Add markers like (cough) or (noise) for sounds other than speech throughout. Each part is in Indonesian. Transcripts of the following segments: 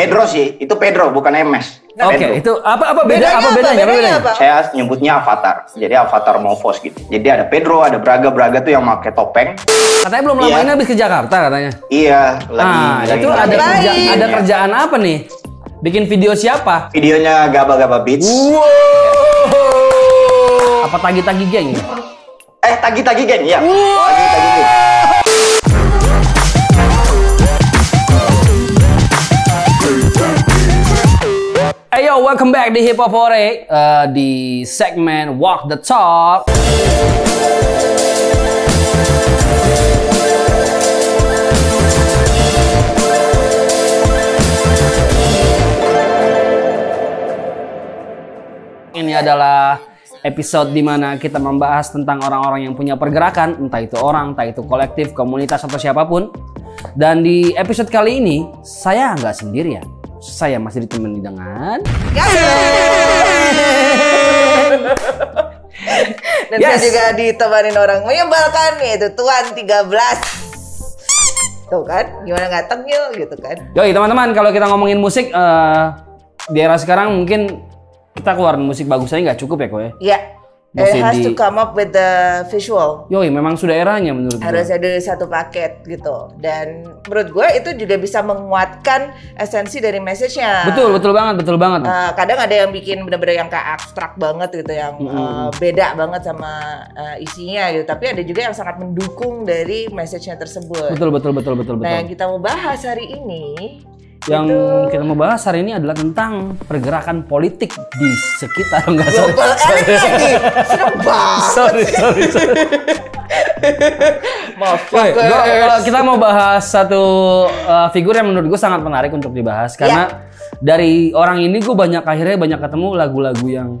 Pedro sih, itu Pedro bukan MS. Oke, Pedro. itu apa apa beda Bedanya apa apa? bedanya? Apa Bedanya bedanya? apa? Saya nyebutnya avatar. Jadi avatar Movos gitu. Jadi ada Pedro, ada Braga, Braga tuh yang pakai topeng. Katanya belum lama Iya. ini habis ke Jakarta katanya. Iya, lagi Ah, lagi itu ada ngerjain kerja, ada kerjaan apa nih? Bikin video siapa? Videonya Gaba Gaba Beats. Wow. Apa tagi-tagi geng? Eh, tagi-tagi geng, ya. Tagi-tagi geng. Hey yo, welcome back di Hip Hop Hore uh, di segmen Walk the Talk. Ini adalah episode di mana kita membahas tentang orang-orang yang punya pergerakan, entah itu orang, entah itu kolektif, komunitas atau siapa pun. Dan di episode kali ini saya nggak sendirian. Saya masih ditemani dengan Dan Yes. saya juga ditemanin orang menyebalkan yaitu Tuan 13. Tuh kan, gimana nggak tengil gitu kan. Yoi teman-teman, kalau kita ngomongin musik eh, di era sekarang mungkin kita keluarin musik bagus aja nggak cukup ya kok ya. Iya. It has di- to come up with the visual. Yoi, memang sudah eranya menurut gue. Harus ada satu paket gitu. Dan menurut gue itu juga bisa menguatkan esensi dari message-nya. Betul, betul banget, betul banget. Eh, kadang ada yang bikin bener-bener yang kayak abstrak banget gitu yang eh, beda banget sama eh, isinya gitu tapi ada juga yang sangat mendukung dari message-nya tersebut Betul, betul, betul, betul, nah yang betul. kita mau bahas hari ini Yang kita mau bahas hari ini adalah tentang pergerakan politik di sekitar enggak sorry. global lagi serem banget sorry, sorry, sorry. maaf Oke, gua- kita mau bahas satu uh, figur yang menurut gue sangat menarik untuk dibahas. Karena dari orang ini gue banyak akhirnya banyak ketemu lagu-lagu yang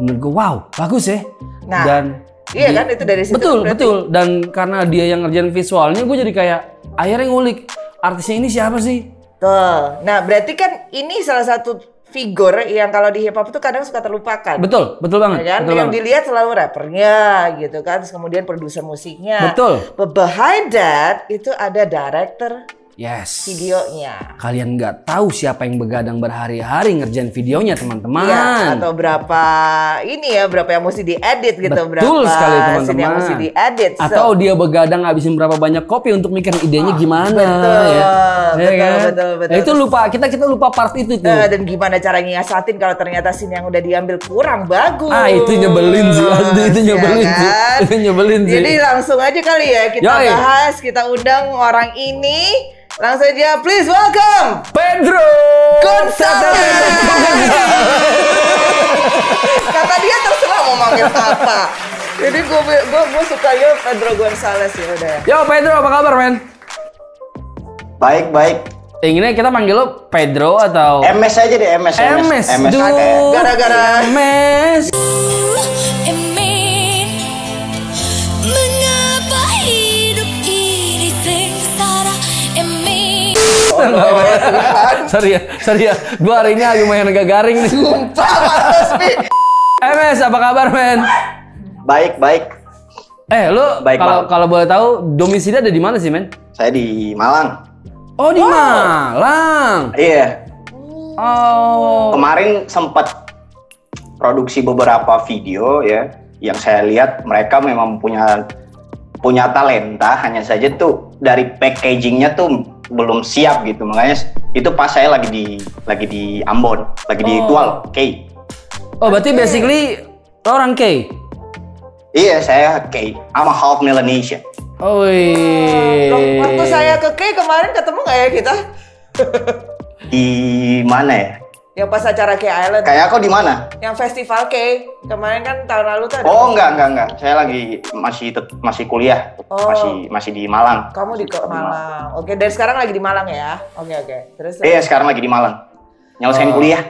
menurut gue wow bagus ya. Nah, dan iya kan? Itu dari situ betul berarti. betul. Dan karena dia yang ngerjain visualnya gue jadi kayak akhirnya ngulik artisnya ini siapa sih Tuh. nah berarti kan ini salah satu figur yang kalau di hip hop itu kadang suka terlupakan betul betul banget Ya kan? betul yang banget dilihat selalu rappernya gitu kan, terus kemudian produser musiknya. Betul. But behind that itu ada director yes videonya. kalian nggak tahu siapa yang begadang berhari-hari ngerjain videonya teman-teman Iya, atau berapa ini ya, berapa yang mesti diedit gitu, Betul berapa sekali, scene yang teman-teman. mesti diedit. So, Atau dia begadang ngabisin berapa banyak kopi untuk mikirin idenya gimana betul, ya. betul, Ya kan? betul, betul. Nah, itu lupa kita kita lupa part itu tuh. eh, dan gimana cara nyiasatin kalau ternyata scene yang udah diambil kurang bagus. Ah, itu nyebelin sih, asli itu Ya nyebelin sih. kan? Itu nyebelin sih. Jadi langsung aja kali ya kita Yoi. bahas, kita undang orang ini. Langsung aja, please welcome Pedro Gonzales. Kata dia terserah mau manggil apa. Jadi gue gue gue sukanya Pedro Gonzales ya udah. Yo Pedro, apa kabar men? Baik, baik. Ini kita manggil lo Pedro atau MS aja deh, MS. MS? MS. Ada. Gara-gara- MS. Emin (laughs) sorry ya, sorry ya. Gua hari ini lumayan agak garing nih. Sumpah males Pi. MS, apa kabar men? Baik, baik. Eh, lu Baik, kalau kalau boleh tahu domisili ada di mana sih men? Saya di Malang. Oh di Malang. Iya. Oh. Kemarin sempat produksi beberapa video ya yang saya lihat mereka memang punya punya talenta hanya saja tuh dari packagingnya tuh belum siap gitu makanya itu pas saya lagi di lagi di Ambon lagi di Oh. Tual K Oh berarti basically lo orang K. iya saya K I'm a half Melanesian Oh. Loh, Waktu saya ke K kemarin ketemu nggak ya kita? di mana ya Yang pas acara K Island. kayak aku di mana Yang festival K kemarin kan tahun lalu tuh ada. oh enggak enggak enggak saya lagi masih tet- masih kuliah Oh. masih masih di Malang Kamu di Ko- Malang. Oke, dari sekarang lagi di Malang ya. Oke, oke. Terus iya sekarang lagi di Malang nyelesain Oh. kuliah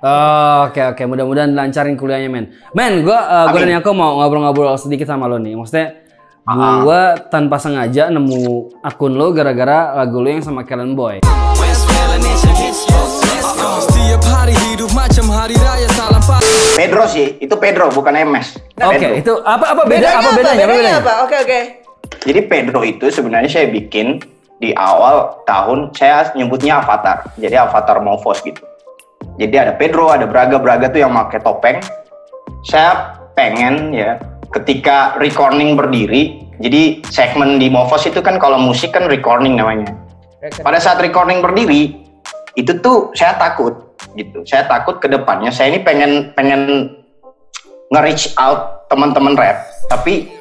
Oh, oke oke mudah-mudahan lancarin kuliahnya men. Men, gua uh, gua dan Yako mau ngobrol-ngobrol sedikit sama lo nih. Maksudnya Ah. gua tanpa sengaja nemu akun lo gara-gara lagu lo yang sama Kellen Boy. Hari raya salam pak Pedro sih itu Pedro bukan MS Oke, Pedro. itu apa apa beda bedanya apa bedanya? Apa Bedanya bedanya? apa? Oke, oke. Jadi Pedro itu sebenarnya saya bikin di awal tahun saya nyebutnya Avatar. Jadi Avatar Movos gitu. Jadi ada Pedro, ada Braga, Braga tuh yang pakai topeng. Saya pengen ya ketika recording berdiri. Jadi segmen di Movos itu kan kalau musik kan recording namanya. Pada saat recording berdiri itu tuh saya takut gitu. Saya takut ke depannya. Saya ini pengen pengen nge-reach out teman-teman rap, tapi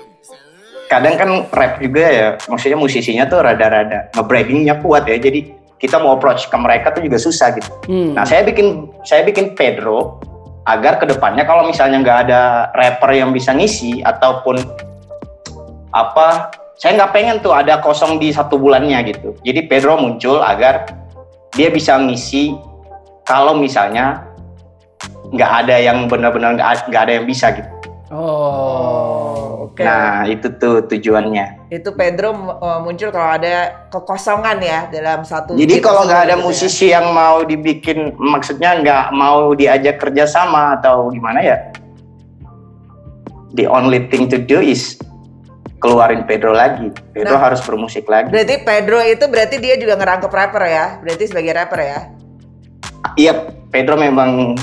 kadang kan rap juga ya, maksudnya musisinya tuh rada-rada nge-braggingnya kuat ya. Jadi kita mau approach ke mereka tuh juga susah gitu. Hmm. Nah saya bikin saya bikin Pedro agar ke depannya kalau misalnya nggak ada rapper yang bisa ngisi ataupun apa, saya nggak pengen tuh ada kosong di satu bulannya gitu. Jadi Pedro muncul agar dia bisa ngisi kalau misalnya nggak ada yang benar-benar nggak ada yang bisa gitu. Oh. Oke. Nah itu tuh tujuannya. Itu Pedro uh, muncul kalau ada kekosongan ya dalam satu. Jadi kalau nggak ada gitu ya. musisi yang mau dibikin, maksudnya nggak mau diajak kerjasama atau gimana ya? The only thing to do is keluarin Pedro lagi. Pedro Nah. harus bermusik lagi. Berarti Pedro itu berarti dia juga ngerangkep rapper ya? Berarti sebagai rapper ya? Iya, Pedro memang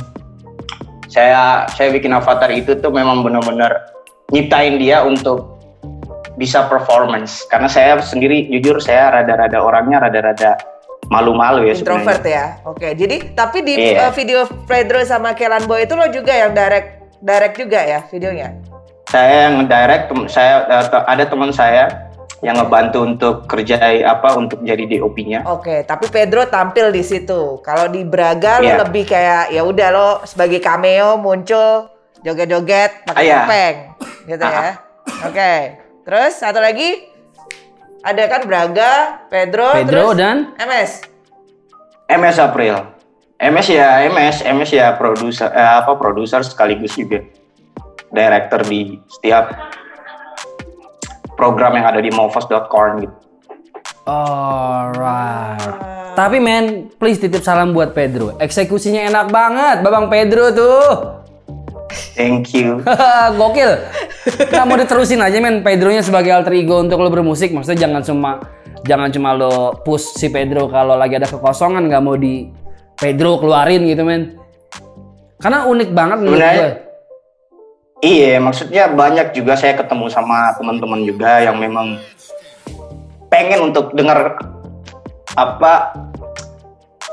saya saya bikin avatar itu tuh memang benar-benar nyiptain dia untuk bisa performance. Karena saya sendiri jujur saya rada-rada orangnya rada-rada malu-malu ya Introvert sebenarnya. ya. Oke. Jadi tapi di Iya. uh, video Pedro sama Kelan Boy itu lo juga yang direct direct juga ya videonya? Saya yang ngedirect, tem- saya ada teman saya yang ngebantu untuk kerja apa untuk jadi DOP-nya. Oke, tapi Pedro tampil di situ. Kalau di Braga lo Iya. lebih kayak ya udah lo sebagai cameo muncul joget-joget pakai Ah, topeng gitu ya. Oke. Terus satu lagi ada kan Braga, Pedro, Pedro terus dan MS. MS April. MS ya MS, MS ya produser eh, apa produser sekaligus juga director di setiap program yang ada di movos.corn gitu. Alright. Tapi men, please titip salam buat Pedro. Eksekusinya enak banget, Babang Pedro tuh. Thank you. (laughs) Gokil. Nggak mau diterusin aja men Pedronya sebagai alter ego untuk lo bermusik. Maksudnya jangan cuma jangan cuma lo push si Pedro kalau lagi ada kekosongan nggak mau di Pedro keluarin gitu men. Karena unik banget menurut gue. Iya, maksudnya banyak juga saya ketemu sama teman-teman juga yang memang pengen untuk dengar apa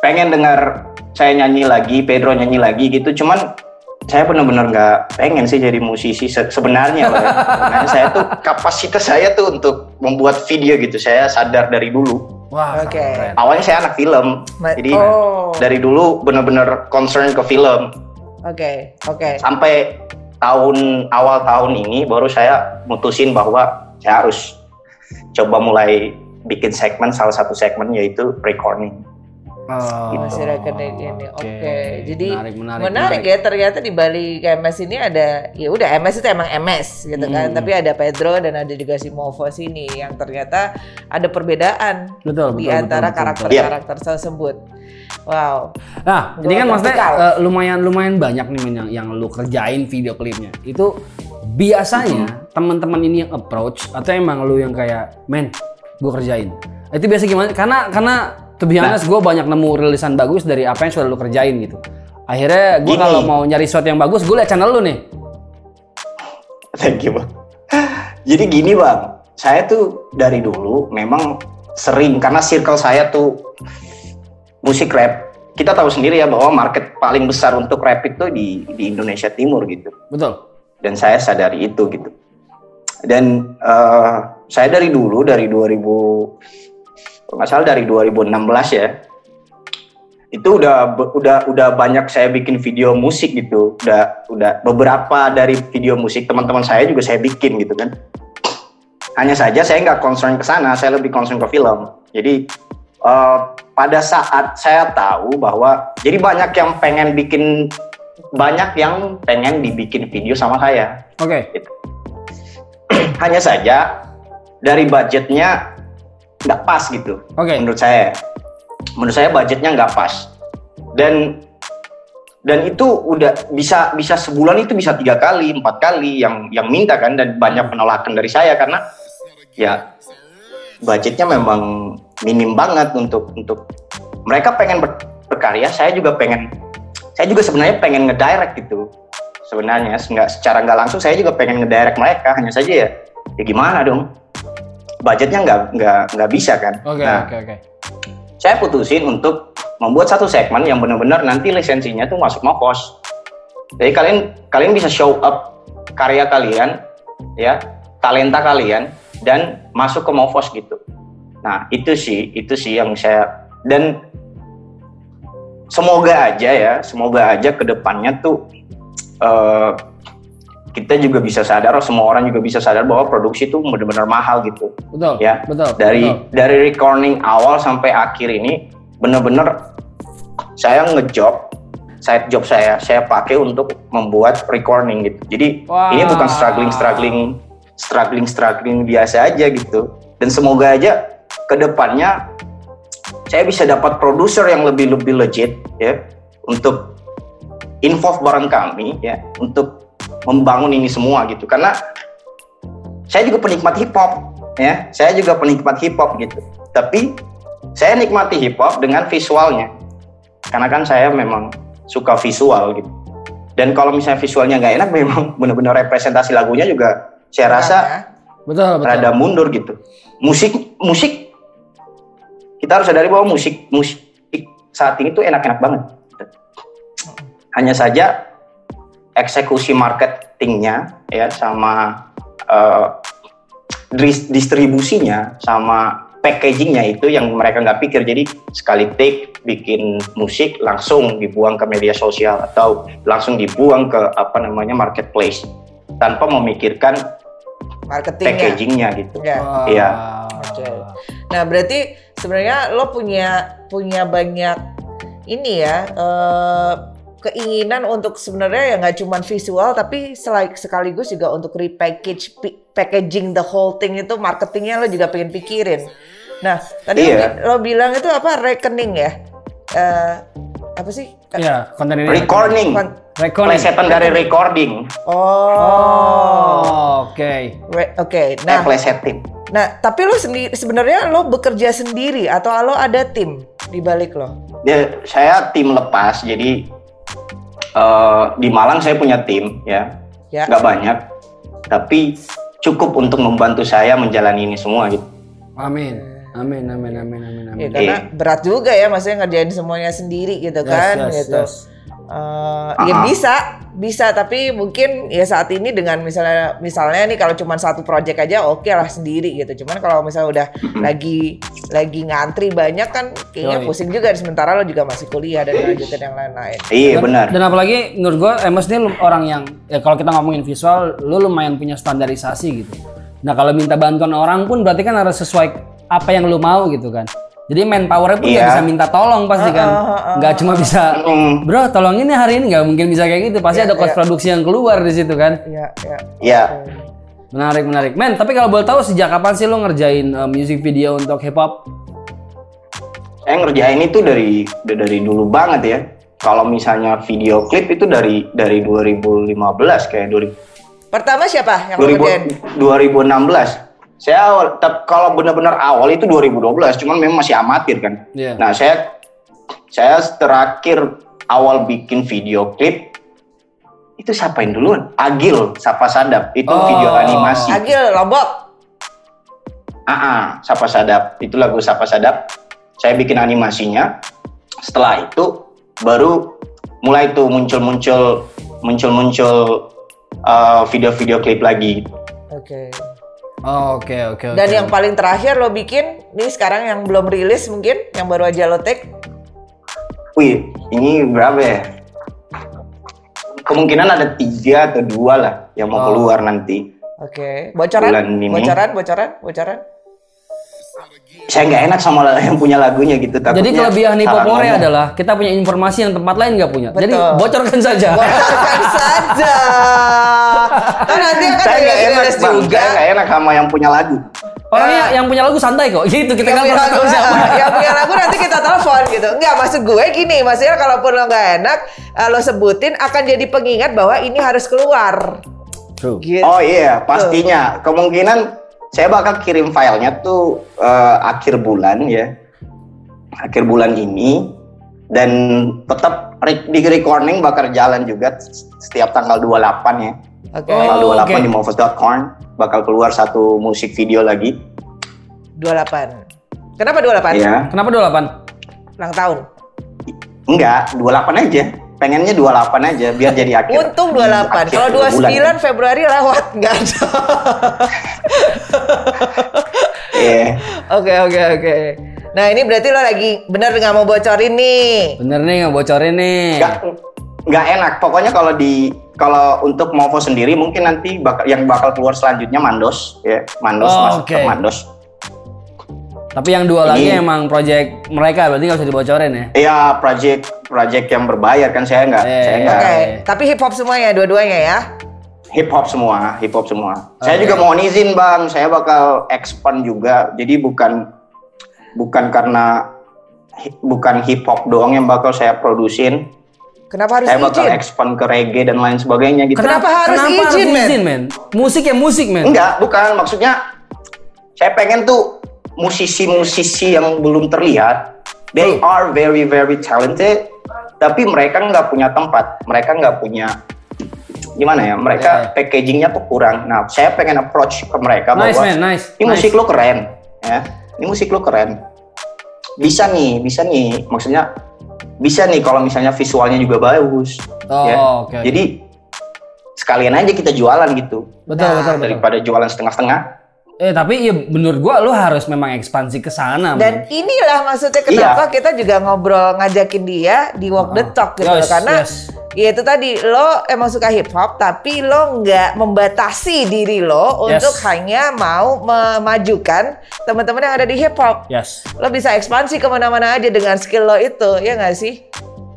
pengen dengar saya nyanyi lagi, Pedro nyanyi lagi gitu. Cuman saya benar-benar nggak pengen sih jadi musisi se- sebenarnya (laughs) loh ya. Sebenarnya saya tuh kapasitas saya tuh untuk membuat video gitu. Saya sadar dari dulu. Wah, Oke. keren. Awalnya saya anak film, Ma- jadi oh. dari dulu benar-benar concern ke film. Oke, oke. sampai tahun awal tahun ini baru saya mutusin bahwa saya harus coba mulai bikin segmen salah satu segmen yaitu recording. Oh, Masih recording ini. Oke. Jadi menarik, menarik, menarik, ya ternyata di balik MS ini ada ya udah MS itu emang MS gitu kan. Hmm. Tapi ada Pedro dan ada juga si Movos ini yang ternyata ada perbedaan Betul, di betul, antara karakter-karakter tersebut. Wow. Nah, ini kan Gua maksudnya eh, lumayan lumayan banyak nih yang, yang lu kerjain video klipnya. Itu biasanya teman-teman ini yang approach atau emang lu yang kayak, men, gue kerjain. Itu biasa gimana? Karena karena to be honest, gue banyak nemu rilisan bagus dari apa yang sudah lu kerjain gitu. Akhirnya gue kalau mau nyari sesuatu yang bagus, gue liat channel lu nih. Thank you bang. Jadi gini bang, saya tuh dari dulu memang sering karena circle saya tuh musik rap. Kita tahu sendiri ya bahwa market paling besar untuk rap itu di di Indonesia Timur gitu. Betul. dan saya sadari itu gitu dan eh, saya dari dulu dari 2000 kalau nggak salah dari 2016 ya itu udah udah udah banyak saya bikin video musik gitu udah udah beberapa dari video musik teman-teman saya juga saya bikin gitu kan hanya saja saya nggak concern ke sana saya lebih concern ke film jadi eh, pada saat saya tahu bahwa jadi banyak yang pengen bikin banyak yang pengen dibikin video sama saya Oke. (clears throat) hanya saja dari budgetnya nggak pas gitu Oke. menurut saya menurut saya budgetnya nggak pas dan dan itu udah bisa bisa sebulan itu bisa tiga kali empat kali yang yang minta kan dan banyak penolakan dari saya karena ya budgetnya memang minim banget untuk untuk mereka pengen ber- berkarya, saya juga pengen saya juga sebenarnya pengen ngedirect gitu. Sebenarnya nggak secara nggak langsung saya juga pengen ngedirect mereka, hanya saja ya ya gimana dong? Budgetnya nggak nggak nggak bisa kan. Oke, Nah, oke, oke. saya putusin untuk membuat satu segmen yang benar-benar nanti lisensinya tuh masuk Mopos. Jadi kalian kalian bisa show up karya kalian, ya talenta kalian dan masuk ke Mopos gitu. Nah itu sih itu sih yang saya dan semoga aja ya semoga aja ke depannya tuh eh, kita juga bisa sadar, semua orang juga bisa sadar bahwa produksi itu benar-benar mahal gitu Betul. ya Betul. dari betul. dari recording awal sampai akhir ini bener-bener saya ngejob side job saya saya pakai untuk membuat recording gitu jadi Wah. ini bukan struggling struggling struggling struggling biasa aja gitu dan semoga aja ke depannya saya bisa dapat produser yang lebih lebih legit ya untuk involve bareng kami ya untuk membangun ini semua gitu. Karena saya juga penikmat hip hop ya. Saya juga penikmat hip hop gitu. Tapi saya nikmati hip hop dengan visualnya. Karena kan saya memang suka visual gitu. Dan kalau misalnya visualnya nggak enak (laughs) memang benar-benar representasi lagunya juga saya rasa Ya. Betul, betul. rada mundur gitu. Musik musik kita harus sadari bahwa musik musik saat ini tuh enak-enak banget hanya saja eksekusi marketingnya ya sama eh, dis- distribusinya sama packagingnya itu yang mereka nggak pikir jadi sekali take bikin musik langsung dibuang ke media sosial atau langsung dibuang ke apa namanya marketplace tanpa memikirkan Marketingnya. packagingnya gitu Ya. Wah. Iya. Oke. Nah, berarti sebenarnya lo punya punya banyak ini ya eh, keinginan untuk sebenarnya ya nggak cuma visual tapi selai- sekaligus juga untuk repackage packaging the whole thing itu marketingnya lo juga pengen pikirin. Nah, tadi lo Iya. bi- lo, bilang itu apa rekening ya? Eh, apa sih? Iya, konten ini. recording Kon- Recording. plesetan dari recording Oh, Oh, oke. Re- oke. nah. Nah, plesetin nah tapi lo sendiri sebenarnya lo bekerja sendiri atau lo ada tim di balik lo? Ya, saya tim lepas, jadi eh, di Malang saya punya tim, ya, Ya. nggak banyak, tapi cukup untuk membantu saya menjalani ini semua gitu. Amin. Amin, amin, amin, amin, amin. Ya, karena berat juga ya, maksudnya ngerjain semuanya sendiri gitu Yes, kan, yes, gitu. yes. Eh, ya bisa, bisa, tapi mungkin ya saat ini dengan misalnya, misalnya nih kalau cuma satu project aja oke lah sendiri gitu. Cuman kalau misalnya udah lagi lagi ngantri banyak kan, kayaknya Yoi. pusing juga. Sementara lo juga masih kuliah dan lanjutin yang lain-lain. Iya Dan- benar. Dan apalagi menurut gue, Emos ini orang yang ya kalau kita ngomongin visual, lu lumayan punya standarisasi gitu. Nah kalau minta bantuan orang pun berarti kan harus sesuai apa yang lu mau gitu kan. Jadi manpowernya pun Iya. nggak bisa minta tolong pasti kan. Nggak cuma bisa, Mm, bro tolongin ya hari ini nggak mungkin bisa kayak gitu. Pasti Iya, ada cost iya. produksi yang keluar di situ kan. Iya, iya. ya, Menarik, menarik. Men, tapi kalau boleh tahu sejak kapan sih lu ngerjain uh, music video untuk hip hop? saya ngerjain itu dari dari dulu banget ya. Kalau misalnya video klip itu dari dari 2015 kayak 2000, Pertama siapa yang lo kerjain? 2000 2016. Saya awal, tep- kalau benar-benar awal itu 2012, cuman memang masih amatir kan. Iya. Nah, saya saya terakhir awal bikin video klip itu siapain duluan? Agil, Sapa Sadap. Itu Oh. video animasi. Agil, Lombok. Ah, ah, Sapa Sadap. Itu lagu Sapa Sadap. Saya bikin animasinya. Setelah itu baru mulai tuh muncul-muncul muncul-muncul uh, video-video klip lagi. Oke. Oh, Oke, oke, oke. Dan yang paling terakhir lo bikin, nih sekarang yang belum rilis mungkin, yang baru aja lo take. Wih, ini berapa ya? Kemungkinan ada tiga atau dua lah yang mau Oh. keluar nanti. Oke. Bocoran? Bulan ini. Bocoran, bocoran, bocoran. Saya nggak enak sama (laughs) yang punya lagunya gitu. Jadi takutnya kelebihan salah Hipopore adalah kita punya informasi yang tempat lain nggak punya. Jadi Betul. bocorkan saja. Bocorkan (laughs) saja. Kan nanti akan Saya nggak enak, bang. juga. Saya nggak enak sama yang punya lagu. Orangnya yang punya lagu santai kok. (laughs) Gitu kita yang nggak punya lagu, tahu siapa. yang punya lagu nanti kita telepon gitu. Enggak, maksud gue gini, maksudnya kalaupun lo nggak enak, eh, lo sebutin akan jadi pengingat bahwa ini harus keluar. True. Gitu. Oh iya, pastinya. Kemungkinan saya bakal kirim filenya tuh eh, akhir bulan ya, akhir bulan ini dan tetap di recording bakal jalan juga setiap tanggal 28 ya. Oke. Oh. Tanggal 28 oke. di Movos.com bakal keluar satu musik video lagi. 28. Kenapa 28? Ya, Kenapa 28? Ulang tahun. enggak 28 aja. Pengennya 28 aja biar jadi akhir. Untung 28. akhir Kalau bulan. 29 Februari lewat nggak ada. Iya. Oke oke oke. Nah ini berarti lo lagi bener nggak mau bocorin nih. Bener nih nggak bocorin nih. nggak nggak enak pokoknya kalau di kalau untuk Movo sendiri mungkin nanti bakal yang bakal keluar selanjutnya Mandos ya Mandos Oh, masuk ke oke. Mandos Tapi yang dua lagi Ini- emang project mereka berarti nggak usah dibocorin ya. Iya project project yang berbayar kan saya nggak Eh, saya Oke. nggak Tapi hip hop semuanya dua-duanya ya. hip hop semua hip hop semua saya Oke. juga mohon izin bang saya bakal expand juga jadi bukan bukan karena bukan hip hop doang yang bakal saya produsin Kenapa harus saya bakal izin? expand ke reggae dan lain sebagainya gitu Kenapa harus izin, men? men? Musik ya musik, men. Enggak, bukan. Maksudnya saya pengen tuh musisi-musisi yang belum terlihat, they are very very talented, tapi mereka nggak punya tempat, mereka nggak punya gimana ya? Mereka ya. packagingnya tuh kurang. Nah, saya pengen approach ke mereka Nice, bahwa man, nice, ini musik nice. lo keren, ya. Ini musik lo keren. Bisa nih, bisa nih. Maksudnya bisa nih kalau misalnya visualnya juga bagus. Oh, ya. oke. Jadi sekalian aja kita jualan gitu Betul, Nah, betul, betul. daripada jualan setengah-setengah. Eh, tapi ya menurut gua lu harus memang ekspansi ke sana, Dan men. inilah maksudnya kenapa kita juga ngobrol ngajakin dia di Walk the Talk gitu Ah. Yes, karena yes. ya itu tadi lo emang suka hip hop tapi lo nggak membatasi diri lo Yes. untuk hanya mau memajukan teman-teman yang ada di hip hop. Yes. Lo bisa ekspansi ke mana-mana aja dengan skill lo itu, ya nggak sih?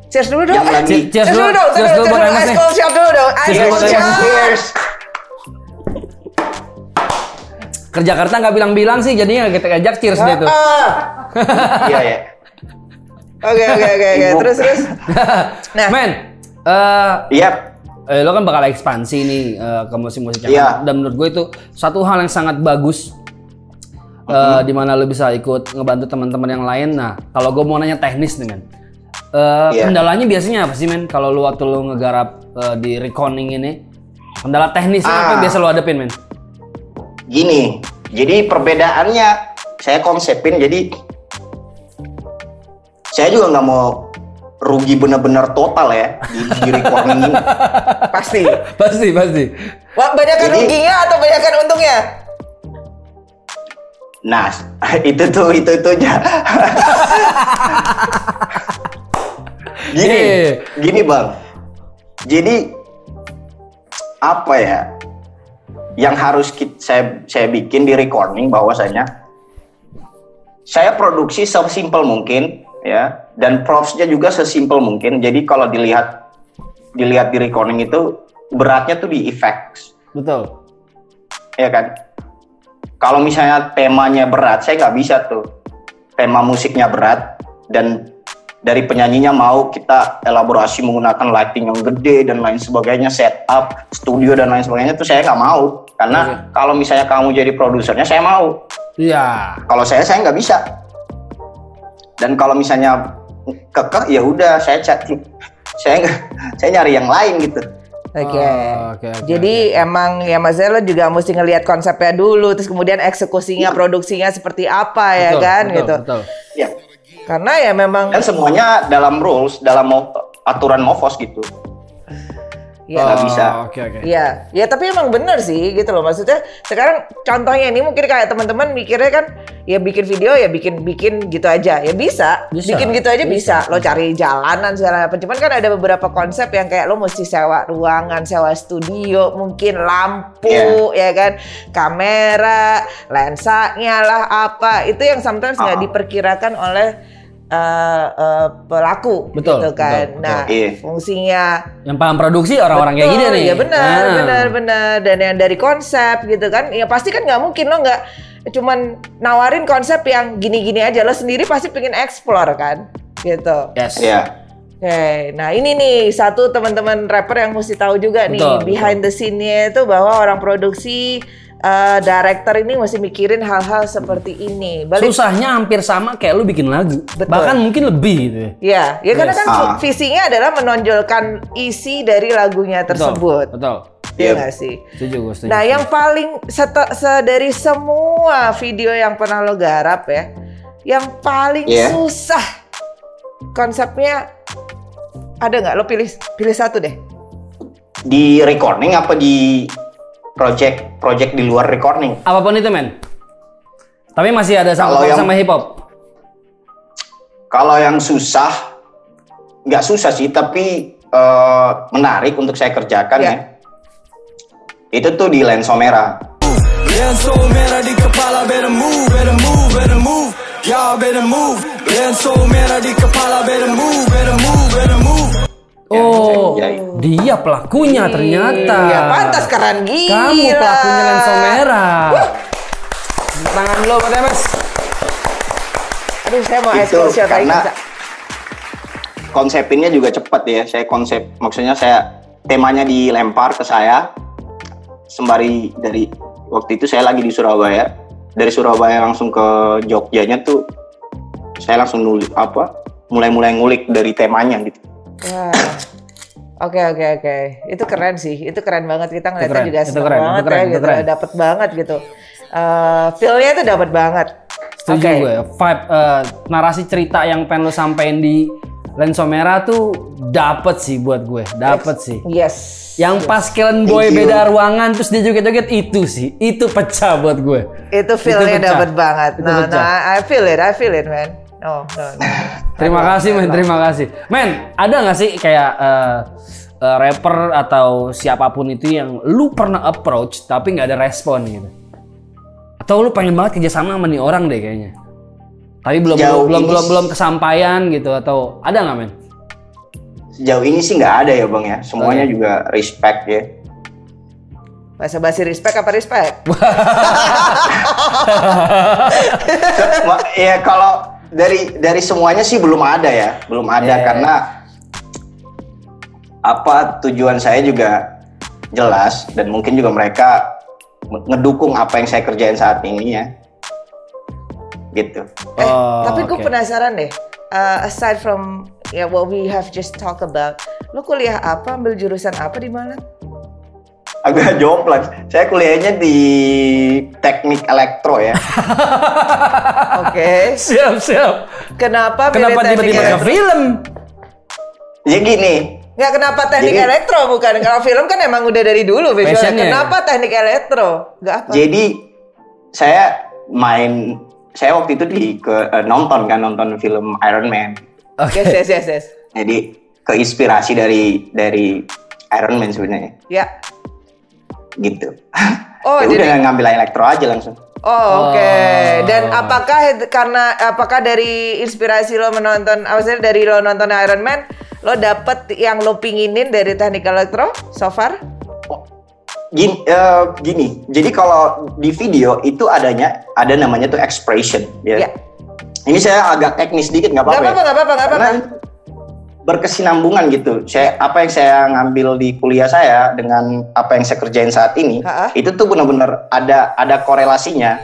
Cheers dulu dong. Yang lagi- Cheers Cheers dulu, dulu dong. cheers dulu buat Emas Ice nih. cold shot dulu dong. Ice Cheers cold buat shot. Emas. Cheers. Ke Jakarta nggak bilang-bilang sih, jadinya kita ajak cheers dia tuh. Ah. (laughs) Iya ya. Oke oke oke. Terus terus. (laughs) Nah. Men, eh Iya. eh, lo kan bakal ekspansi nih eh, ke musik-musik Jakarta. Iya. Dan menurut gue itu satu hal yang sangat bagus. eh, Mm-hmm. di mana lo bisa ikut ngebantu teman-teman yang lain. Nah, kalau gue mau nanya teknis nih, men. Eh, Iya. Kendalanya biasanya apa sih, men? Kalau lu waktu lu ngegarap eh, di recording ini, kendala teknisnya apa yang Ah. biasa lo hadapin, men? Gini. Jadi perbedaannya saya konsepin jadi saya juga nggak mau rugi bener-bener total ya di, di recording ini. (laughs) Pasti. pasti, pasti. Wah, banyakan Jadi- ruginya atau banyakan untungnya? Nah, (laughs) itu tuh itu itu aja. (laughs) gini, Iya. gini bang. Jadi apa ya? Yang harus kit- saya saya bikin di recording bahwasanya saya produksi sesimpel mungkin ya dan propsnya juga sesimpel mungkin. Jadi kalau dilihat dilihat di recording itu beratnya tuh di effects. Betul. ya kan? Kalau misalnya temanya berat saya nggak bisa tuh. Tema musiknya berat dan dari penyanyinya mau kita elaborasi menggunakan lighting yang gede dan lain sebagainya setup studio dan lain sebagainya tuh saya nggak mau karena kalau misalnya kamu jadi produsernya saya mau Iya. kalau saya saya nggak bisa dan kalau misalnya kekeh ya udah saya cat saya nggak saya nyari yang lain gitu Oke. Oh, oke, oke, Jadi emang ya Mas lo juga mesti ngelihat konsepnya dulu, terus kemudian eksekusinya, produksinya seperti apa ya Betul, kan betul, gitu. Betul. ya Karena ya memang dan semuanya dalam rules dalam mo- aturan Movos gitu ya nggak bisa. Oke, oke. Iya, ya tapi emang bener sih gitu loh maksudnya. Sekarang contohnya ini mungkin kayak teman-teman mikirnya kan ya bikin video ya bikin bikin gitu aja ya bisa, Bisa, bikin gitu aja bisa. bisa, Lo cari jalanan segala macam. Cuman kan ada beberapa konsep yang kayak lo mesti sewa ruangan, sewa studio, mungkin lampu ya kan, kamera, lensanya lah apa itu yang sometimes nggak Ah. diperkirakan oleh eh, eh, pelaku Betul, gitu betul, kan. Nah betul. Iya. fungsinya Yang paham produksi orang-orang kayak gini Betul, nih. Ya benar, Nah. benar, benar. Dan yang dari konsep gitu kan, ya pasti kan nggak mungkin lo nggak cuman nawarin konsep yang gini-gini aja. Lo sendiri pasti pengen explore kan, gitu. Yes. ya Oke, nah ini nih satu teman-teman rapper yang mesti tahu juga nih Betul, behind the scene-nya itu bahwa orang produksi eh, director ini mesti mikirin hal-hal seperti ini. Balik Susahnya hampir sama kayak lu bikin lagu. Betul. Bahkan mungkin lebih gitu ya. Ya, ya karena Yes. kan Ah. visinya adalah menonjolkan isi dari lagunya tersebut. Betul. Iya Yep. nggak sih? Setuju gue, setuju. Nah, yang paling se- dari semua video yang pernah lo garap ya, yang paling Iya. susah konsepnya ada nggak? Lo pilih pilih satu deh. Di recording apa di project project di luar recording? Apa pun itu men. Tapi masih ada sangkut yang- sama hip hop. Kalau yang susah, nggak susah sih, tapi eh, menarik untuk saya kerjakan Ya. ya. Itu tuh di lensa merah. Lenso merah di kepala better move, better move, better move Y'all better move Lenso merah di kepala better move, better move, better move Oh, Ya, dia pelakunya ternyata. Iya, pantas keren gila. Kamu pelakunya lensa merah. Tangan lo, Pak Tebes. Aduh, saya mau Itu karena- bisa. konsepinnya juga cepat ya. Saya konsep, maksudnya saya temanya dilempar ke saya sembari dari waktu itu saya lagi di Surabaya. Dari Surabaya langsung ke Jogjanya tuh saya langsung nulis apa? Mulai-mulai ngulik dari temanya gitu. Wah. Oke oke oke, itu keren sih, itu keren banget kita ngeliatnya keren, juga seneng keren, banget keren, ya itu gitu, keren. dapat banget gitu. Eh feelnya itu dapat banget. Setuju Oke. gue. Vibe eh, narasi cerita yang pengen lo sampein di lensa merah tuh dapet sih buat gue, dapet sih. Yes. Yang pas Kellen Boy Thank you. beda ruangan terus dia joget-joget itu sih, itu pecah buat gue. itu feelnya dapat banget. Itu No, no, pecah. I feel it, I feel it, man. No, no, no. Terima kasih men, terima kasih. Men, ada nggak sih kayak eh, eh, rapper atau siapa pun itu yang lu pernah approach tapi nggak ada respon gitu? Atau lu pengen banget kerjasama sama nih orang deh kayaknya? Tapi belum Sejauh belum belum sih- belum kesampaian gitu atau ada nggak men? Sejauh ini sih nggak ada ya bang ya. Semuanya Oke. juga respect ya. Bahasa basi respect apa respect? Se- ma- ya kalau dari dari semuanya sih belum ada ya, belum ada iya, karena apa tujuan saya juga jelas dan mungkin juga mereka me- ngedukung apa yang saya kerjain saat ini ya, gitu. Eh, Oh, tapi gue penasaran deh. Uh, aside from ya what we have just talked about, lo kuliah apa, ambil jurusan apa di mana? Agak (laughs) jomplang. Saya kuliahnya di teknik elektro ya. (laughs) Oke. Siap siap. Kenapa Kenapa teknik tiba-tiba ke elektro? film? ya gini, Nggak kenapa teknik Jadi- elektro bukan? Kalau film kan emang udah dari dulu visualnya. Kenapa teknik elektro? Nggak apa? Jadi saya main saya waktu itu di ke eh, nonton kan nonton film Iron Man. Oke. Yes, yes, yes, yes. Jadi keinspirasi dari dari Iron Man sebenarnya Ya. Gitu. Oh, (laughs) ya jadi udah ngambil elektro aja langsung. Oh, oke. Oh. Dan apakah karena apakah dari inspirasi lo menonton, maksudnya dari lo nonton Iron Man, lo dapet yang lo pinginin dari teknik elektro so far? Gini, eh, gini. Jadi kalau di video itu adanya ada namanya tuh expression ya. Ya. Ini saya agak teknis dikit nggak Gak apa-apa. apa-apa, ya? gak apa-apa, gak apa-apa. Berkesinambungan gitu. Saya apa yang saya ngambil di kuliah saya dengan apa yang saya kerjain saat ini, Ha-ha. itu tuh benar-benar ada ada korelasinya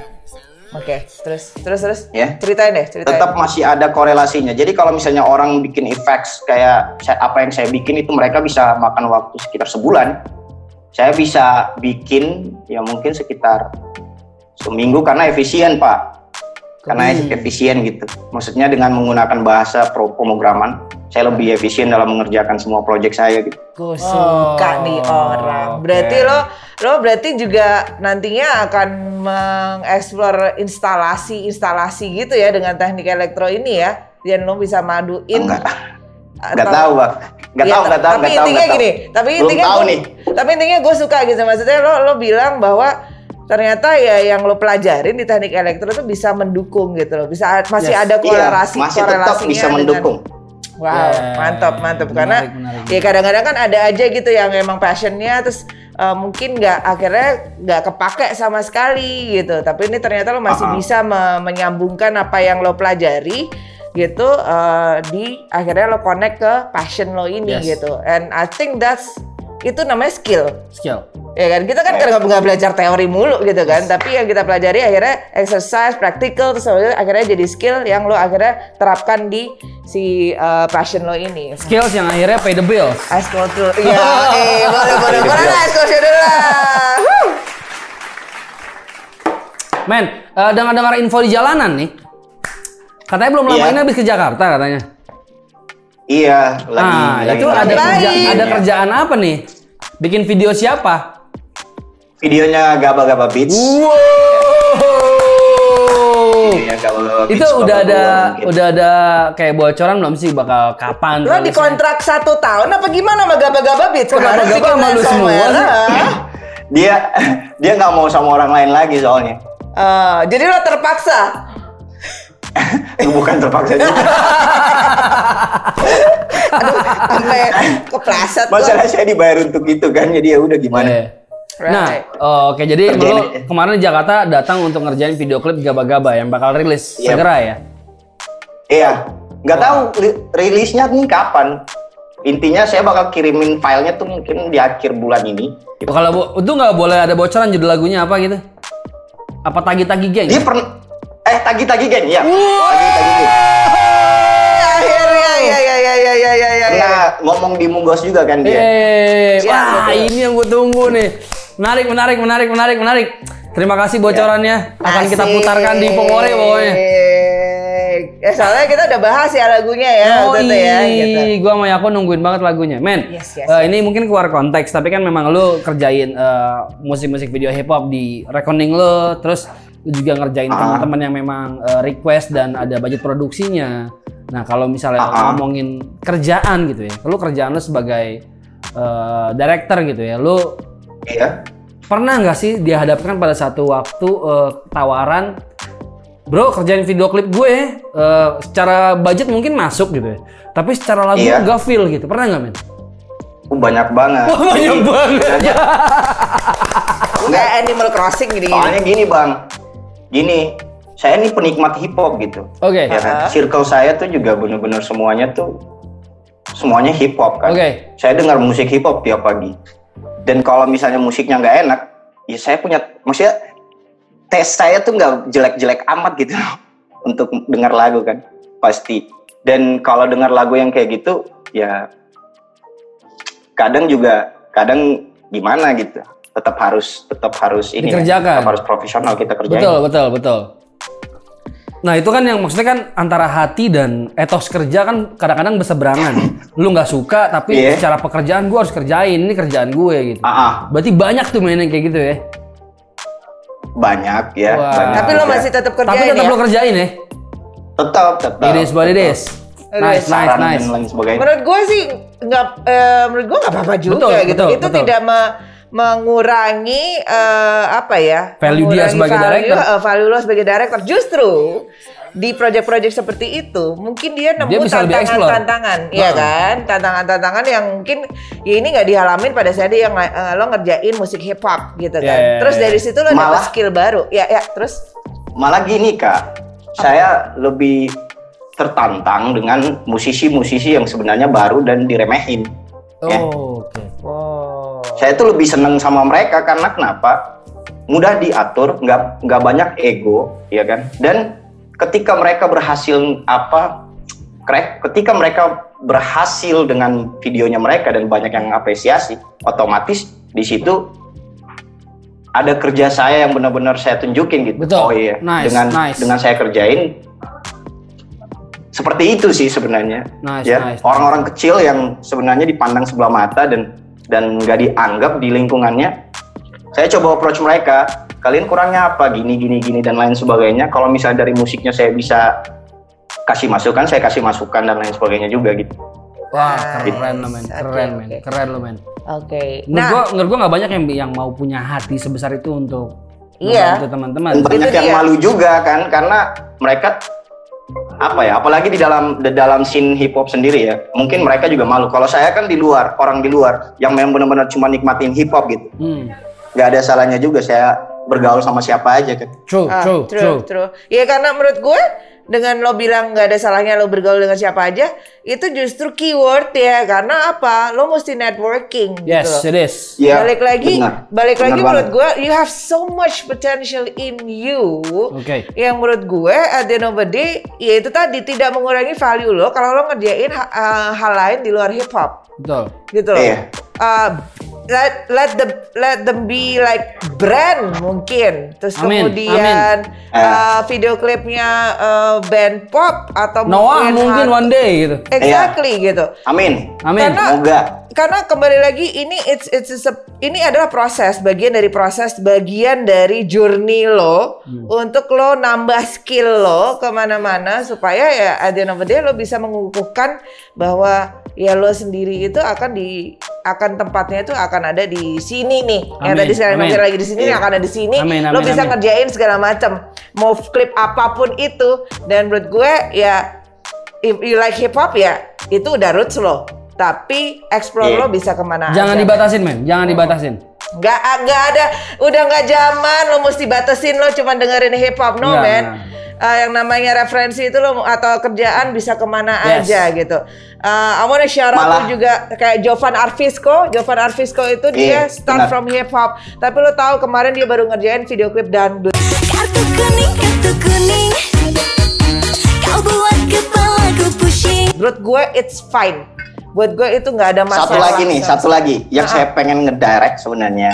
Oke, terus, terus, terus. ya. Ceritain deh, ceritain. Tetap masih ada korelasinya. Jadi kalau misalnya orang bikin effects kayak saya- apa yang saya bikin itu mereka bisa makan waktu sekitar sebulan. Saya bisa bikin ya mungkin sekitar seminggu karena efisien pak. Karena Hmm. efisien gitu. Maksudnya dengan menggunakan bahasa pro pemrograman, saya lebih efisien dalam mengerjakan semua proyek saya gitu. Gue suka Oh, nih orang. Berarti oke. lo lo berarti juga nantinya akan mengeksplor instalasi-instalasi gitu ya dengan teknik elektro ini ya. Dan lo bisa maduin Enggak, enggak tahu bang. Enggak Iya, tahu, enggak tahu, Tapi enggak tahu. intinya enggak tahu. gini, tapi Belum intinya tahu gua- nih. Tapi intinya gue suka gitu maksudnya lo lo bilang bahwa ternyata ya yang lo pelajarin di teknik elektro itu bisa mendukung gitu loh. Bisa masih Yes. ada korelasi iya, masih tetap bisa dengan- mendukung. Wow, Yeah, mantap mantap karena menarik. ya kadang-kadang kan ada aja gitu yang emang passionnya terus uh, mungkin nggak akhirnya nggak kepake sama sekali gitu. Tapi ini ternyata lo masih Uh-uh. bisa me- menyambungkan apa yang lo pelajari gitu uh, di akhirnya lo connect ke passion lo ini Yes. gitu. And I think that's itu namanya skill. Skill. Ya kan kita kan nggak nggak belajar teori mulu gitu kan, tapi yang kita pelajari akhirnya exercise, practical, terus akhirnya jadi skill yang lo akhirnya terapkan di si uh, passion lo ini. Skills yang akhirnya pay the bills. Ice cold iya, (laughs) eh boleh boleh boleh lah ice dulu lah. Men, eh, dengar-dengar info di jalanan nih. Katanya belum lama Iya. ini habis ke Jakarta katanya. Iya, lagi ah, lagi itu ada kerja, ada kerjaan apa nih? Bikin video siapa? videonya Gaba-Gaba Beats. Wow. Iya, Gaba-Gaba Itu Beats, udah ada mungkin. udah ada kayak bocoran belum sih bakal kapan? Lo dikontrak satu tahun apa gimana sama gaba-gaba? Kok Kemarin gaba-gaba sama lu semua dia (laughs) dia nggak mau sama orang lain lagi soalnya. Ah, jadi lo terpaksa. Bukan terpaksa juga. (laughs) Aduh, sampai kepleset. Masalah saya dibayar untuk itu kan, jadi ya udah gimana. Eh. Right. Nah, oh, oke jadi Kerjain lo kemarin di Jakarta datang untuk ngerjain video klip Gaba-Gaba yang bakal rilis Iya. segera ya. Iya, nggak tahu li- rilisnya nih kapan. Intinya saya bakal kirimin filenya tuh mungkin di akhir bulan ini. Kalau itu nggak boleh ada bocoran judul lagunya apa gitu? Apa tagi-tagi geng? Dia pernah eh tagi-tagi geng ya. Tagi-tagi geng. Akhirnya, ya, ya, ya, ya, ya, ya, ya. Pernah ngomong di Munggos juga kan dia. Eh, Iya, wah ini yang gue tunggu nih. Menarik, menarik, menarik, menarik, menarik. Terima kasih bocorannya. Akan kita putarkan di Pengore pokoknya. Ya, soalnya kita udah bahas ya lagunya ya, Oh itu ya, gitu. gue sama Yako nungguin banget lagunya. Men, Yes, yes, eh, ini mungkin keluar konteks, tapi kan memang lu kerjain eh, musik-musik video hip hop di reckoning lu, terus lu juga ngerjain Ah. teman-teman yang memang eh, request dan ada budget produksinya. Nah, kalau misalnya Ah. ngomongin kerjaan gitu ya, lu kerjaan lu sebagai eh, director gitu ya, lu Iya. pernah nggak sih dihadapkan pada satu waktu eh, tawaran bro kerjain video klip gue eh, secara budget mungkin masuk gitu ya tapi secara lagu Iya. nggak feel gitu pernah nggak men? Uh, banyak banget. (laughs) banyak Jadi, banget. ya, Kayak Animal Crossing gini. Soalnya gini bang, gini, saya ini penikmat hip hop gitu. Oke. Ya kan? Circle saya tuh juga bener-bener semuanya tuh semuanya hip hop kan. Oke. Saya dengar musik hip hop tiap pagi. Dan kalau misalnya musiknya nggak enak, ya saya punya, maksudnya tes saya tuh nggak jelek-jelek amat gitu (laughs) untuk dengar lagu kan, pasti. Dan kalau dengar lagu yang kayak gitu, ya kadang juga, kadang gimana gitu, tetap harus, tetap harus ini, ya, Dikerjakan. tetap harus profesional kita kerjain. Betul, betul, betul. Nah itu kan yang maksudnya kan antara hati dan etos kerja kan kadang-kadang berseberangan. Lu nggak suka tapi Iya. secara pekerjaan gue harus kerjain ini kerjaan gue gitu. Ah, ah, Berarti banyak tuh main yang kayak gitu ya. banyak ya, Wah. banyak. Tapi lo masih tetap kerjain Tapi tetap ya? lu kerjain ya. tetap, tetap. It is what it is. Nice, nice, nice. dan lain sebagainya. Menurut gue sih nggak, eh, menurut gue nggak apa-apa juga Betul, gitu. betul, itu betul. tidak me- mengurangi eh, apa ya? Value dia sebagai value, director. eh, value lo sebagai director. Justru di project-project seperti itu mungkin dia nemu tantangan-tantangan, ya kan? Tantangan-tantangan yang mungkin ya ini nggak dihalamin pada saat dia yang eh, lo ngerjain musik hip hop gitu kan. Yeah, yeah, terus yeah. dari situ lo dapet Malah- skill baru. Ya ya terus Malah gini kak, saya lebih tertantang dengan musisi-musisi yang sebenarnya baru dan diremehin. Ya. Oh, oke. oh. Saya tuh lebih seneng sama mereka karena kenapa? Mudah diatur, nggak nggak banyak ego, ya kan? Dan ketika mereka berhasil apa? Krek, ketika mereka berhasil dengan videonya mereka dan banyak yang apresiasi, otomatis di situ ada kerja saya yang benar-benar saya tunjukin gitu. Betul. Oh iya, Nice, dengan nice. dengan saya kerjain seperti itu sih sebenarnya. Nice, ya, nice. orang-orang kecil yang sebenarnya dipandang sebelah mata dan dan nggak dianggap di lingkungannya. Saya coba approach mereka, kalian kurangnya apa? Gini, gini, gini dan lain sebagainya. Kalau misalnya dari musiknya saya bisa kasih masukan, saya kasih masukan dan lain sebagainya juga gitu. Wah, keren lo men, keren men, oke. keren lo men. Oke. Menurut Nah, gua, menurut gua nggak banyak yang yang mau punya hati sebesar itu untuk Iya. teman-teman. Banyak Itu yang dia. malu juga kan karena mereka apa ya apalagi di dalam di dalam scene hip hop sendiri ya mungkin mereka juga malu kalau saya kan di luar orang di luar yang memang benar-benar cuma nikmatin hip hop gitu Hmm. nggak ada salahnya juga saya bergaul sama siapa aja kan True, Ah, true, true. true, Ya karena menurut gue dengan lo bilang nggak ada salahnya lo bergaul dengan siapa aja, itu justru keyword ya karena apa? Lo mesti networking Yes, gitu. it is. Ya, balik lagi, benar. balik Benar lagi banget. menurut gue, you have so much potential in you. Oke. Yang menurut gue, at the end of the day, ya itu tadi tidak mengurangi value lo kalau lo ngerjain uh, hal lain di luar hip hop, Betul. gitu loh. Iya. Uh, let let the let them be like brand mungkin, terus Amin, kemudian amin. uh, video klipnya uh, band pop atau Noah mungkin hal- one day gitu. exactly gitu. Amin. Amin. Karena- Semoga. karena kembali lagi ini it's it's a ini adalah proses bagian dari proses bagian dari journey lo untuk lo nambah skill lo ke mana-mana supaya ya at the end of the day lo bisa mengukuhkan bahwa ya lo sendiri itu akan di akan tempatnya itu akan ada di sini nih yang Amin, tadi saya bilang lagi di sini Iya. akan ada di sini Amin, lo amin, bisa amin. ngerjain segala macam mau klip apa pun itu dan menurut gue ya if you like hip hop ya itu udah roots lo tapi explore Iya. lo bisa ke mana Jangan aja. dibatasin, men. Jangan dibatasin. nggak nggak ada udah nggak zaman lo mesti batasin lo cuma dengerin hip hop no Nggak, man nggak. Uh, yang namanya referensi itu lo atau kerjaan bisa ke mana Yes. aja gitu. Uh, I wanna shout out juga kayak Jovan Arvisco. Jovan Arvisco itu dia Iya, start benar. from hip hop. Tapi lo tahu kemarin dia baru ngerjain video klip dangdut. Kartu kuning, kartu kuning Kau buat kepalaku pusing Menurut gue it's fine. Buat gue itu nggak ada masalah. Satu lagi nih, satu lagi yang Ah. saya pengen ngedirect sebenarnya.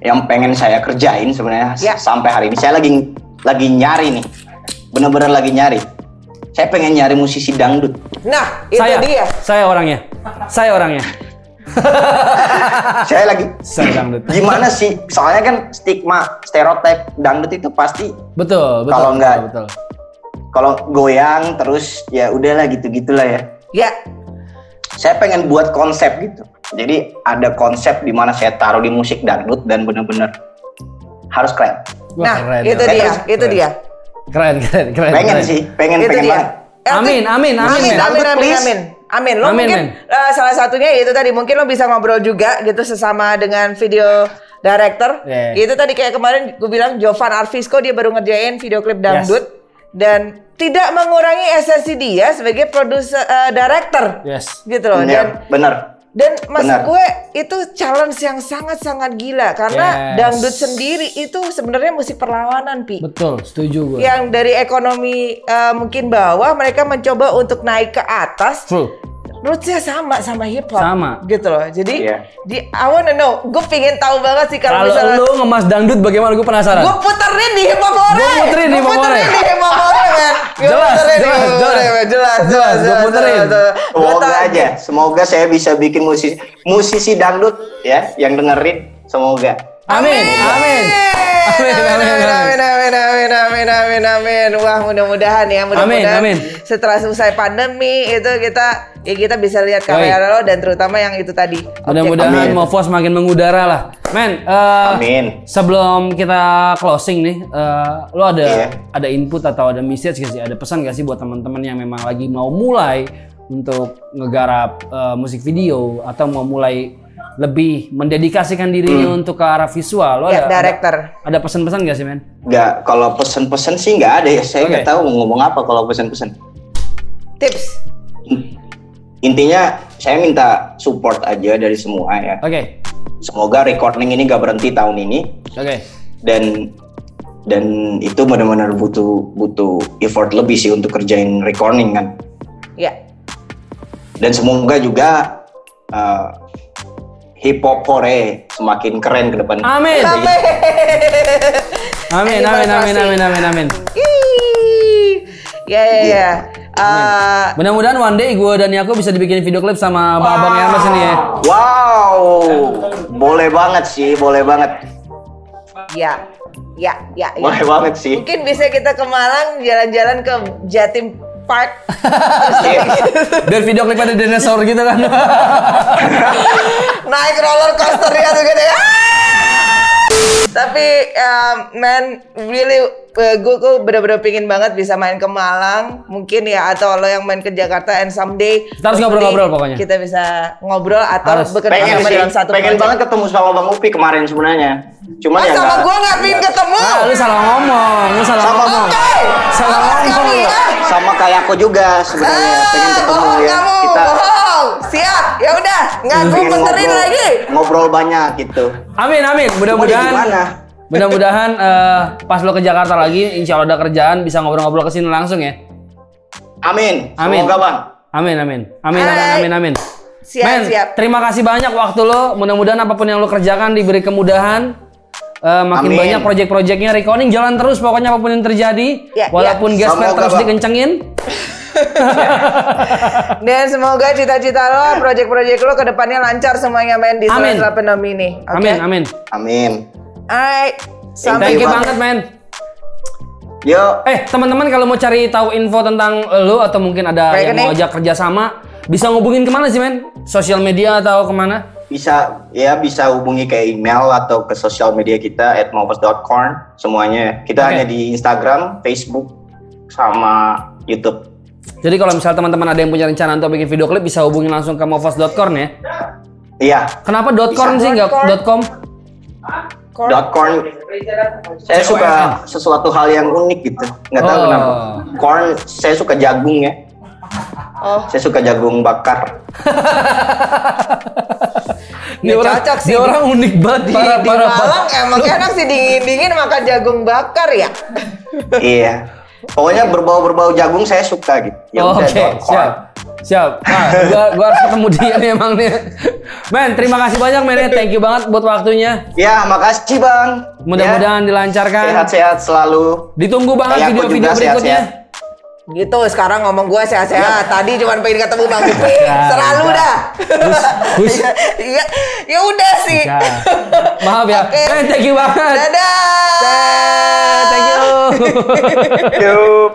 Yang pengen saya kerjain sebenarnya Ya. sampai hari ini saya lagi lagi nyari nih. Bener-bener lagi nyari. Saya pengen nyari musisi dangdut. Nah, itu saya, dia. saya orangnya. Saya orangnya. (laughs) saya lagi Saya dangdut. gimana sih? Soalnya kan stigma stereotip dangdut itu pasti Betul, betul. Kalau betul, nggak- betul. kalau goyang terus ya udahlah gitu-gitulah ya. Ya, Saya pengen buat konsep gitu. Jadi ada konsep di mana saya taruh di musik dangdut dan bener-bener harus keren. Wah, nah keren, itu keren. dia, Keren. itu dia. Keren, keren, keren. Pengen keren. sih, pengen itu pengen dia. banget. Eh, Amin, amin, amin, amin, amin, amin, amin. Amin. Lo Amin, mungkin eh, salah satunya itu tadi mungkin lo bisa ngobrol juga gitu sesama dengan video director. Yeah. Itu tadi kayak kemarin gue bilang Jovan Arvisco dia baru ngerjain video klip dangdut dan tidak mengurangi esensi dia sebagai produser eh, director. Yes. Gitu loh. Dan Ya, bener. Dan maksud Benar. gue itu challenge yang sangat-sangat gila karena Yes. dangdut sendiri itu sebenarnya musik perlawanan, Pi Betul, setuju gue. yang dari ekonomi eh, mungkin bawah mereka mencoba untuk naik ke atas True. Rootsnya sama sama hip hop Sama. gitu loh jadi Iya. di I wanna know gue pengen tahu banget sih kalau Kalau misalnya lu ngemas dangdut bagaimana gue penasaran. gue puterin di hip hop ore Gua puterin di hip hop Gua puterin ore. di hip hop (laughs) Gua Jelas, puterin di jelas, hip hop jelas. jelas Jelas, jelas, puterin. Semoga aja, semoga saya bisa bikin musisi musisi dangdut ya yang dengerin. Semoga. Amin, amin. Amin, amin, amin, amin, amin, amin, amin, amin, amin. Wah, mudah-mudahan ya, mudah-mudahan Amin, amin. setelah selesai pandemi itu kita ya kita bisa lihat karya lo dan terutama yang itu tadi. Mudah-mudahan Amin. Mofos makin mengudara lah. Men, eh, Amin. sebelum kita closing nih, eh, lo ada Iya. ada input atau ada message gak sih? Ada pesan gak sih buat teman-teman yang memang lagi mau mulai untuk ngegarap eh, musik video atau mau mulai lebih mendedikasikan dirinya untuk ke arah visual? Lo Ya, ada, director. ada, ada pesan-pesan gak sih, men? Nggak, kalau pesen-pesen sih nggak ada ya. Saya nggak Oke. tahu mau ngomong apa kalau pesen-pesen. Tips. Intinya saya minta support aja dari semua ya. Oke, Semoga recording ini nggak berhenti tahun ini oke. dan dan itu benar-benar butuh butuh effort lebih sih untuk kerjain recording kan. Ya. Dan semoga juga uh, hip hop Korea semakin keren ke depan. Amin. Amin, amin, amin, amin, amin, amin. Ih. Ya, ya, ya. Eh, Mudah-mudahan one day gue dan Yako bisa dibikin video klip sama Abang Hermes ini ya. Wow, boleh banget sih, boleh banget, ya, ya, ya, ya. boleh banget sih. Mungkin bisa kita ke Malang jalan-jalan ke Jatim Park. (laughs) Biar video klip ada dinosaur gitu kan. (laughs) naik roller coaster ya tuh gitu ya. Tapi um, man, really uh, gue gue bener-bener pingin banget bisa main ke Malang, mungkin ya atau lo yang main ke Jakarta and someday Kita harus ngobrol-ngobrol pokoknya. Kita bisa ngobrol atau Harus. bekerja pengen sama sih, dalam satu pengen project. banget ketemu sama Bang Upi kemarin sebenarnya. Cuman Oh, ya sama gue nggak pingin ketemu. Ah, lu salah ngomong, lu salah Sama ngomong. Oke. Salah ngomong. Ah. sama kayak aku juga sebenarnya pengen Ah, ketemu bohong ya. kamu, Kita bohong. Siap, ya udah, nggak gue ngobrol, lagi. ngobrol banyak gitu. Amin, amin. Mudah-mudahan? Mudah-mudahan eh, pas lo ke Jakarta lagi, insya Allah ada kerjaan bisa ngobrol-ngobrol ke sini langsung ya. Amin. Amin. Semoga bang. Amin, amin, amin, amin, amin, amin. Siap, Men, siap. terima kasih banyak waktu lo. Mudah-mudahan apa pun yang lo kerjakan diberi kemudahan. Eh, makin Amin. banyak project-projectnya recording jalan terus pokoknya apa pun yang terjadi Ya, walaupun ya. gasper Semoga, terus dikencengin (laughs) Dan semoga cita-cita lo, project-project lo ke depannya lancar semuanya main di Amin. Surat Pandemi ini. Oke? amin amin Amin. Alright. Sampai thank you Bang. banget men Yo. eh teman-teman kalau mau cari tahu info tentang lo atau mungkin ada yang Rekening. mau ajak kerjasama bisa ngubungin ke mana sih men sosial media atau ke mana bisa ya bisa hubungi ke email atau ke sosial media kita at semuanya kita Oke. hanya di Instagram, Facebook sama YouTube. Jadi kalau misalnya teman-teman ada yang punya rencana untuk bikin video klip bisa hubungin langsung ke movos.corn ya Iya. kenapa .corn Bisa. sih nggak. .com Corn. Dot corn. Saya suka sesuatu hal yang unik gitu. Nggak tahu Oh. kenapa. Corn, saya suka jagung ya. Oh, Saya suka jagung bakar. (laughs) Ya, cocok sih. dia orang unik banget di, parah, di parah, Malang parah. emang enak sih dingin-dingin makan jagung bakar ya. iya. Pokoknya berbau-berbau jagung saya suka gitu. Ya Oh, Oke, corn. siap. Siap. Nah, gua, gua harus ketemu dia nih emang nih. Men, terima kasih banyak men. ya. Thank you banget buat waktunya. Ya, makasih Bang. Mudah-mudahan Ya, dilancarkan. sehat-sehat selalu. Ditunggu banget video-video berikutnya. sehat-sehat. Gitu sekarang ngomong gue sehat-sehat. Tadi cuma pengen ketemu Bang. Ya, Selalu ya. dah. Hus. (laughs) Ya, ya udah sih. Ya. Maaf ya. Men, thank you banget. Dadah. Thank you. (laughs) Yup.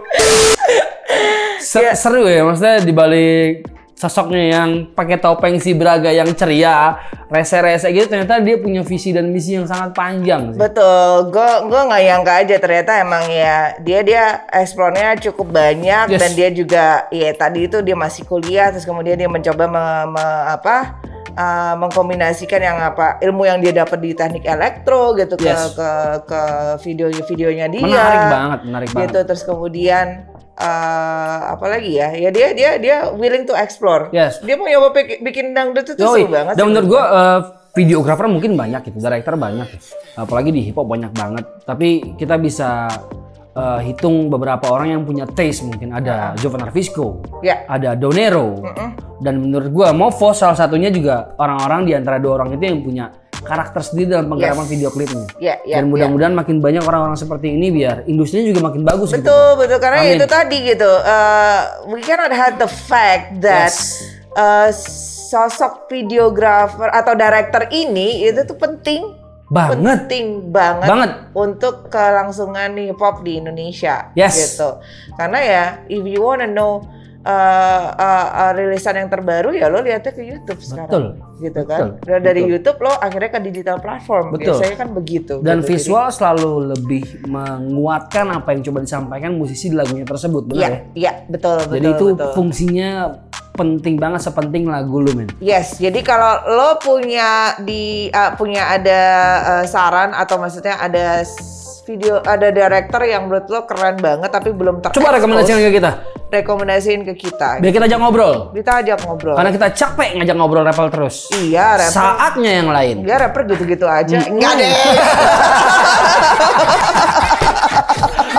Se- Seru ya maksudnya dibalik sosoknya yang pakai topeng si Braga yang ceria, rese-rese gitu ternyata dia punya visi dan misi yang sangat panjang sih. Betul, gue gue nggak nyangka aja ternyata emang ya dia dia eksplornya cukup banyak Yes. dan dia juga ya tadi itu dia masih kuliah terus kemudian dia mencoba me- me- apa uh, mengkombinasikan yang apa ilmu yang dia dapat di teknik elektro gitu ke Yes. ke ke video-videonya dia. Menarik banget, menarik gitu banget. terus kemudian uh, apa lagi ya ya dia dia dia willing to explore. Yes. Dia mau nyoba bikin dangdut itu Yoi. seru banget. Dan menurut gua eh, videografer mungkin banyak gitu, director banyak. Apalagi di hip hop banyak banget. Tapi kita bisa eh, hitung beberapa orang yang punya taste mungkin ada Jovan Arvisco, Ya. ada Donero. Dan menurut gua Movo salah satunya juga orang-orang di antara dua orang itu yang punya karakter sendiri dalam penggarapan Yes. video klipnya. Ya, ya, Dan mudah-mudahan makin banyak orang-orang seperti ini biar industrinya juga makin bagus gitu. Betul, betul karena Amin. itu tadi gitu. Uh, we cannot hide the fact that Yes. uh, sosok videographer atau director ini itu tuh penting Banget. penting banget, Banget. untuk kelangsungan hip hop di Indonesia Yes. gitu. Karena ya if you wanna know uh, uh, uh, rilisan yang terbaru ya lo lihatnya ke YouTube sekarang. Betul. Gitu kan. Betul. Dari Betul. YouTube lo akhirnya ke digital platform. Betul. Biasanya kan begitu. Dan gitu. Jadi- visual selalu lebih menguatkan apa yang coba disampaikan musisi di lagunya tersebut, benar Iya, ya? iya, betul, betul. Jadi itu betul. fungsinya penting banget sepenting lagu lu men. Yes, jadi kalau lo punya di uh, punya ada uh, saran atau maksudnya ada video ada director yang menurut lo keren banget tapi belum ter Coba rekomendasikan ke kita. rekomendasiin ke kita. Biar kita ajak ngobrol. Kita ajak ngobrol. Karena kita capek ngajak ngobrol rapper terus. iya, rapper. Saatnya yang lain. Iya, rapper gitu-gitu aja. Enggak deh. (laughs)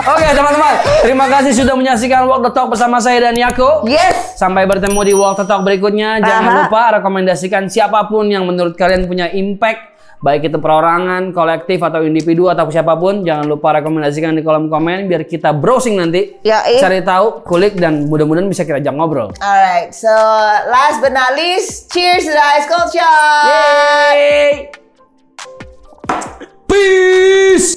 Oke okay, teman-teman, terima kasih sudah menyaksikan Walk the Talk bersama saya dan Yako. Yes. Sampai bertemu di Walk the Talk berikutnya. Jangan Aha. lupa rekomendasikan siapa pun yang menurut kalian punya impact baik itu perorangan, kolektif atau individu atau siapa pun, jangan lupa rekomendasikan di kolom komen biar kita browsing nanti, Yoi. Eh. cari tahu, kulik dan mudah-mudahan bisa kita ajak ngobrol. Alright, so last but not least, cheers to the ice culture. Yay! Peace.